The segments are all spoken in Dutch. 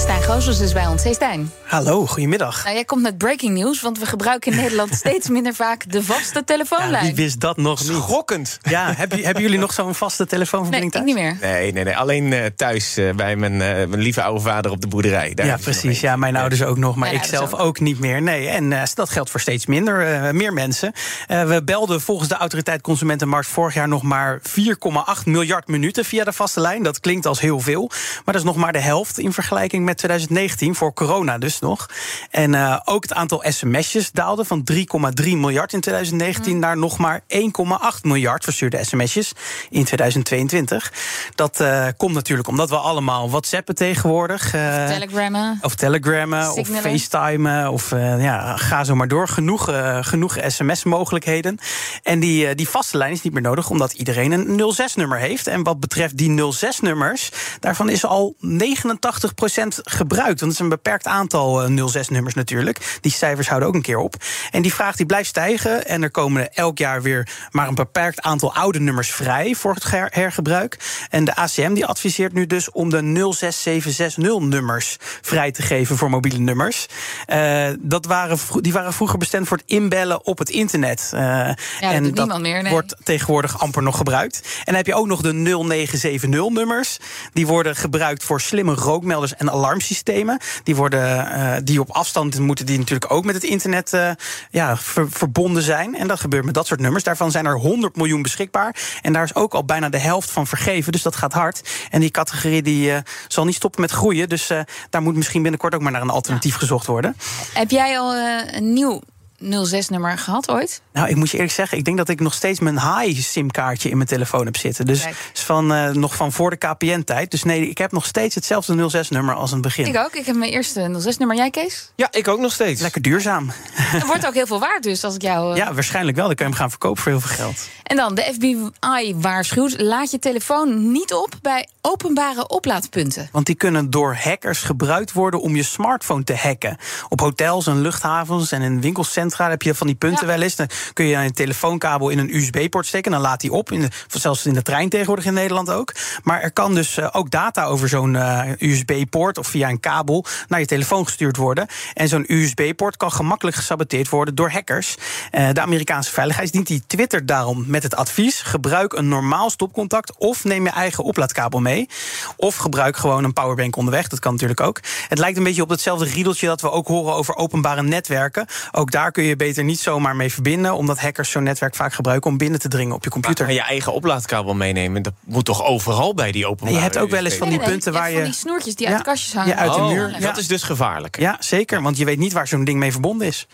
Stijn Goosens is bij ons. Hey Stijn. Hallo, goedemiddag. Nou, jij komt met breaking news, want we gebruiken in Nederland steeds minder vaak de vaste Ja, telefoonlijn. wie wist dat nog niet? Schokkend. Ja, hebben, hebben jullie nog zo'n vaste nee, telefoonverbinding ik thuis? niet meer. Nee, nee, nee. Alleen eh, thuis eh, bij mijn, eh, mijn lieve oude vader op de boerderij. Daar Ja, precies. Ja, mijn ouders ook nog, maar ik zelf ook. ook. niet meer. Nee, en eh, dat geldt voor steeds minder, eh, meer mensen. Eh, we belden volgens de Autoriteit Consumentenmarkt vorig jaar nog maar 4,8 miljard minuten via de vaste lijn. Dat klinkt als heel veel, maar dat is nog maar de helft in vergelijking met 2019, voor corona dus nog. En eh, ook het aantal sms'jes daalde van 3,3 miljard in 2019 naar nog maar 1,8 miljard verstuurde sms'jes in 2022. Dat eh, komt natuurlijk omdat we allemaal WhatsAppen tegenwoordig. eh, Telegrammen. of telegrammen, of facetimen, of ja, ga zo maar door. Genoeg, genoeg sms-mogelijkheden. En die, die vaste lijn is niet meer nodig, omdat iedereen een 06-nummer heeft. En wat betreft die 06-nummers, daarvan is al 89% gebruikt. Want het is een beperkt aantal eh, 06-nummers natuurlijk. Die cijfers houden ook een keer op. En die vraag die blijft stijgen. En er komen elk jaar weer maar een beperkt aantal oude nummers vrij voor het her- hergebruik. En de ACM die adviseert nu dus om de 06760-nummers vrij te geven voor mobiele nummers. Eh, dat waren, die waren vroeger bestemd voor het inbellen op het internet. Eh, dat en niemand meer, nee. wordt tegenwoordig amper nog gebruikt. En dan heb je ook nog de 0970-nummers. Die worden gebruikt voor slimme rookmelders en alarmsystemen. Die, worden, eh, die op afstand moeten die natuurlijk ook met het internet eh, ja, ver- verbonden zijn. En dat gebeurt met dat soort nummers. Daarvan zijn er 100 miljoen beschikbaar. En daar is ook al bijna de helft van vergeven. Dus dat gaat hard. En die categorie die, eh, zal niet stoppen met groeien. Dus daar moet misschien binnenkort ook maar naar een alternatief gezocht worden. Heb jij al een nieuw 06-nummer gehad ooit? Nou, ik moet je eerlijk zeggen, ik denk dat ik nog steeds mijn high-SIM-kaartje in mijn telefoon heb zitten. Dus Kijk. is van, eh, nog van voor de KPN-tijd. Dus nee, ik heb nog steeds hetzelfde 06-nummer als in het begin. Ik ook. Ik heb mijn eerste 06-nummer. Jij, Kees? Ja, ik ook nog steeds. Lekker duurzaam. Het wordt ook heel veel waard dus, als ik jou... eh, Ja, waarschijnlijk wel. Dan kan je hem gaan verkopen voor heel veel geld. En dan, de FBI waarschuwt... laat je telefoon niet op bij openbare oplaadpunten. Want die kunnen door hackers gebruikt worden om je smartphone te hacken. Op hotels en luchthavens en in winkelcentra heb je van die punten Ja. wel eens. Dan kun je een telefoonkabel in een USB-poort steken. Dan laat die op. In de, zelfs in de trein tegenwoordig in Nederland ook. Maar er kan dus eh, ook data over zo'n eh, USB-poort of via een kabel naar je telefoon gestuurd worden. En zo'n USB-poort kan gemakkelijk gesaboteerd worden door hackers. Eh, de Amerikaanse veiligheidsdienst die twittert daarom met het advies: gebruik een normaal stopcontact of neem je eigen oplaadkabel mee. Of gebruik gewoon een powerbank onderweg. Dat kan natuurlijk ook. Het lijkt een beetje op hetzelfde riedeltje dat we ook horen over openbare netwerken. Ook daar kun je beter niet zomaar mee verbinden, omdat hackers zo'n netwerk vaak gebruiken om binnen te dringen op je computer. Maar je eigen oplaadkabel meenemen, dat moet toch overal bij die openbare je hebt ook wel eens van die punten je waar van je- die snoertjes die uit de kastjes hangen. ja, uit de Oh, muur. Dat is dus gevaarlijk. Ja, zeker, want je weet niet waar zo'n ding mee verbonden is.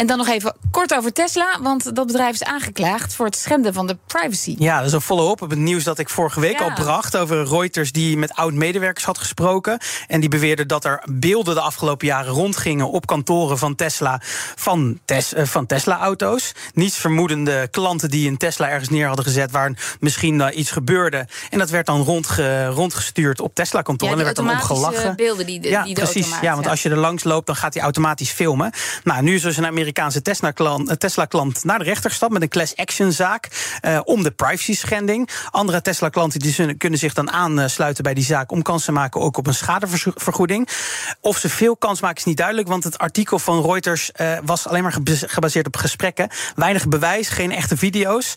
En dan nog even kort over Tesla, want dat bedrijf is aangeklaagd... voor het schenden van de privacy. Ja, dat is een follow-up op het nieuws dat ik vorige week Ja. al bracht... over Reuters die met oud-medewerkers had gesproken. En die beweerden dat er beelden de afgelopen jaren rondgingen... op kantoren van Tesla, van, Tes- eh, van Tesla-auto's. Niets vermoedende klanten die een Tesla ergens neer hadden gezet... waar misschien eh, iets gebeurde. En dat werd dan rondge, rondgestuurd op Tesla-kantoren. Ja, en er werd dan op automatische gelachen. beelden die de- ja, die de precies. ja, want als je er langs loopt, dan gaat hij automatisch filmen. Nou, nu is dus een Amerikaanse Tesla-klant eh, Tesla-klant naar de rechter gestapt met een class action zaak eh, om de privacy schending. Andere Tesla-klanten die kunnen zich dan aansluiten bij die zaak om kans te maken ook op een schadevergoeding. Of ze veel kans maken is niet duidelijk, want het artikel van Reuters eh, was alleen maar gebaseerd op gesprekken. Weinig bewijs, geen echte video's.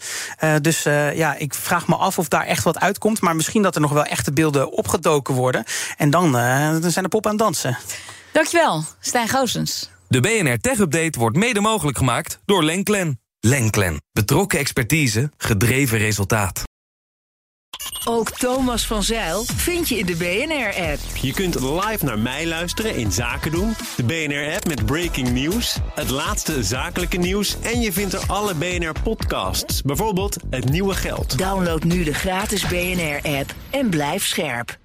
Dus ja, ik vraag me af of daar echt wat uitkomt. Maar misschien dat er nog wel echte beelden opgedoken worden. En dan, dan zijn de pop aan het dansen. Dankjewel, Stijn Goosens. De BNR Tech Update wordt mede mogelijk gemaakt door Lenklen. Lenklen. Betrokken expertise, gedreven resultaat. Ook Thomas van Zeil vind je in de BNR-app. Je kunt live naar mij luisteren in Zaken doen. De BNR-app met breaking news. Het laatste zakelijke nieuws. En je vindt er alle BNR-podcasts. Bijvoorbeeld Het Nieuwe Geld. Download nu de gratis BNR-app en blijf scherp.